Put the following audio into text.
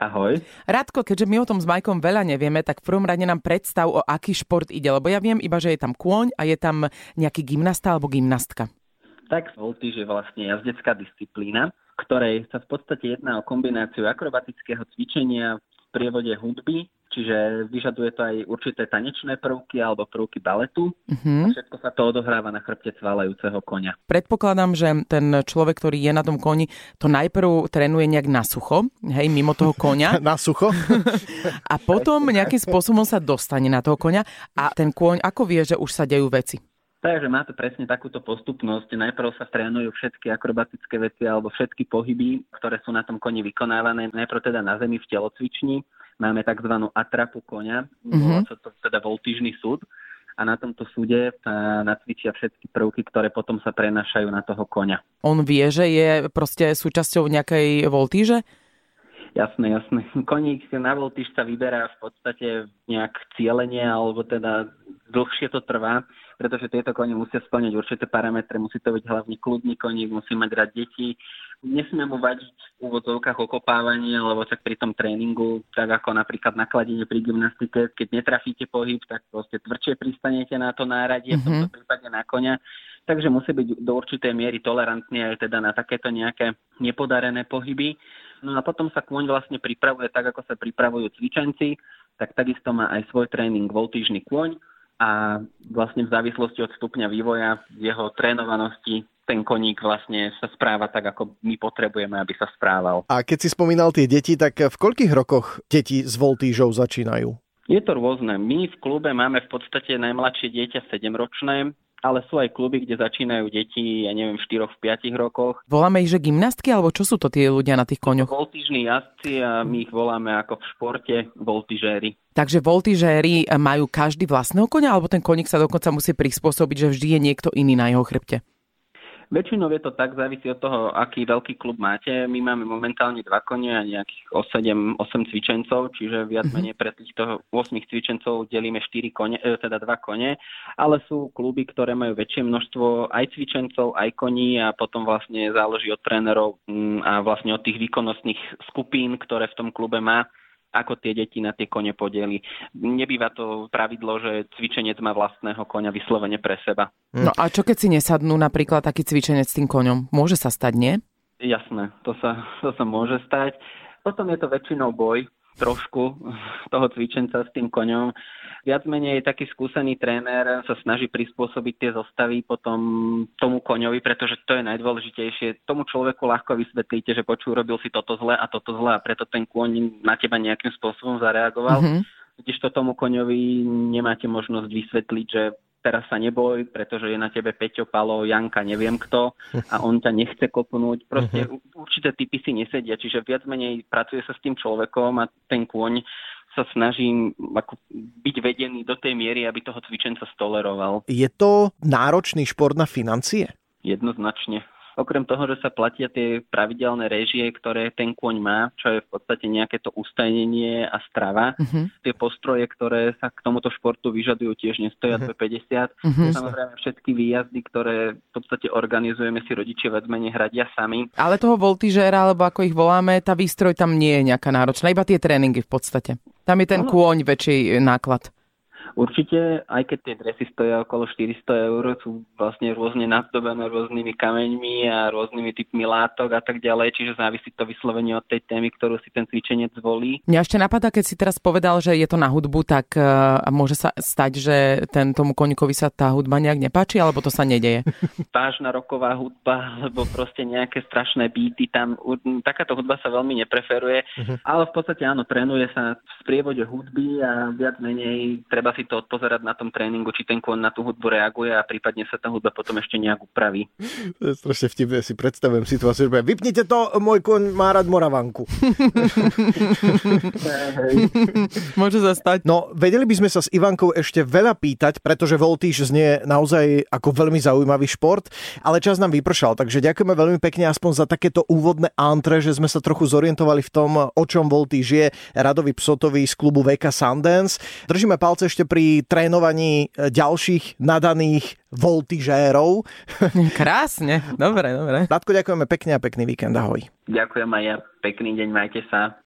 Ahoj. Radko, keďže my o tom s Majkom veľa nevieme, tak v prvom rade nám predstav, o aký šport ide, lebo ja viem iba, že je tam kôň a je tam nejaký gymnasta alebo gymnastka. Tak voltíž je vlastne jazdecká disciplína, ktorej sa v podstate jedná o kombináciu akrobatického cvičenia v prievode hudby čiže vyžaduje to aj určité tanečné prvky alebo prvky baletu uh-huh. a všetko sa to odohráva na chrbte cvalajúceho konia. Predpokladám, že ten človek, ktorý je na tom koni, to najprv trénuje nejak na sucho, hej, mimo toho konia. na sucho? a potom nejakým spôsobom sa dostane na toho konia a ten kôň ako vie, že už sa dejú veci? Takže má to presne takúto postupnosť. Najprv sa trénujú všetky akrobatické veci alebo všetky pohyby, ktoré sú na tom koni vykonávané. Najprv teda na zemi v telocvični, máme tzv. atrapu konia, mm-hmm. to teda voltížny súd a na tomto súde sa nacvičia všetky prvky, ktoré potom sa prenašajú na toho konia. On vie, že je proste súčasťou nejakej voltíže? Jasné, jasné. Koník na voltíž sa vyberá v podstate nejak cieľenie, alebo teda dlhšie to trvá pretože tieto kone musia splňať určité parametre, musí to byť hlavne kľudný koník, musí mať rád deti, nesmie mu vadiť v úvodzovkách okopávanie, lebo tak pri tom tréningu, tak ako napríklad nakladenie pri gymnastike, keď netrafíte pohyb, tak proste tvrdšie pristanete na to náradie, mm-hmm. v tomto prípade na konia. Takže musí byť do určitej miery tolerantný aj teda na takéto nejaké nepodarené pohyby. No a potom sa kôň vlastne pripravuje tak, ako sa pripravujú cvičenci, tak takisto má aj svoj tréning voltížny kôň, a vlastne v závislosti od stupňa vývoja, jeho trénovanosti, ten koník vlastne sa správa tak, ako my potrebujeme, aby sa správal. A keď si spomínal tie deti, tak v koľkých rokoch deti s voltížou začínajú? Je to rôzne. My v klube máme v podstate najmladšie dieťa 7-ročné, ale sú aj kluby, kde začínajú deti, ja neviem, v 4-5 rokoch. Voláme ich, že gymnastky, alebo čo sú to tí ľudia na tých koňoch? Voltížni jazdci a my ich voláme ako v športe voltižéry. Takže voltižéry majú každý vlastného konia, alebo ten koník sa dokonca musí prispôsobiť, že vždy je niekto iný na jeho chrbte? Väčšinou je to tak, závisí od toho, aký veľký klub máte. My máme momentálne dva kone a nejakých 8, 8 cvičencov, čiže viac mhm. menej pre týchto 8 cvičencov delíme 4 kone, e, teda 2 kone, ale sú kluby, ktoré majú väčšie množstvo aj cvičencov, aj koní a potom vlastne záleží od trénerov mm, a vlastne od tých výkonnostných skupín, ktoré v tom klube má ako tie deti na tie kone podeli. Nebýva to pravidlo, že cvičenec má vlastného koňa vyslovene pre seba. No a čo keď si nesadnú napríklad taký cvičenec s tým koňom? Môže sa stať, nie? Jasné, to sa, to sa môže stať. Potom je to väčšinou boj, trošku toho cvičenca s tým koňom. Viac menej taký skúsený tréner sa snaží prispôsobiť tie zostavy potom tomu koňovi, pretože to je najdôležitejšie. Tomu človeku ľahko vysvetlíte, že počú, robil si toto zle a toto zle a preto ten kôň na teba nejakým spôsobom zareagoval. Mm-hmm. Když to tomu koňovi nemáte možnosť vysvetliť, že teraz sa neboj, pretože je na tebe Peťo, Palo, Janka, neviem kto a on ťa nechce kopnúť. Proste uh-huh. určité typy si nesedia, čiže viac menej pracuje sa s tým človekom a ten kôň sa snažím ako byť vedený do tej miery, aby toho cvičenca stoleroval. Je to náročný šport na financie? Jednoznačne. Okrem toho, že sa platia tie pravidelné režie, ktoré ten kôň má, čo je v podstate nejaké to ustajnenie a strava, uh-huh. tie postroje, ktoré sa k tomuto športu vyžadujú, tiež nestoja uh-huh. 250. Uh-huh. Samozrejme všetky výjazdy, ktoré v podstate organizujeme si rodičia viac menej hradia sami. Ale toho voltižéra, alebo ako ich voláme, tá výstroj tam nie je nejaká náročná, iba tie tréningy v podstate. Tam je ten ano. kôň väčší náklad. Určite, aj keď tie dresy stoja okolo 400 eur, sú vlastne rôzne nazdobené rôznymi kameňmi a rôznymi typmi látok a tak ďalej, čiže závisí to vyslovene od tej témy, ktorú si ten cvičenec zvolí. Mňa ešte napadá, keď si teraz povedal, že je to na hudbu, tak uh, môže sa stať, že ten tomu koníkovi sa tá hudba nejak nepáči, alebo to sa nedeje? Vážna roková hudba, alebo proste nejaké strašné beaty tam. Takáto hudba sa veľmi nepreferuje, uh-huh. ale v podstate áno, trénuje sa v sprievode hudby a viac menej treba si to odpozerať na tom tréningu, či ten kôň na tú hudbu reaguje a prípadne sa tá hudba potom ešte nejak upraví. To je strašne vtipné, si predstavujem situáciu, že vypnite to, môj kôň má rád Moravanku. Môže sa stať. No, vedeli by sme sa s Ivankou ešte veľa pýtať, pretože voltíž znie naozaj ako veľmi zaujímavý šport, ale čas nám vypršal, takže ďakujeme veľmi pekne aspoň za takéto úvodné antre, že sme sa trochu zorientovali v tom, o čom voltíž je Radovi Psotovi z klubu VK Sundance. Držíme palce ešte pri trénovaní e, ďalších nadaných voltižérov. Krásne, dobre, dobre. Datko, ďakujeme pekne a pekný víkend, ahoj. Ďakujem aj ja, pekný deň, majte sa.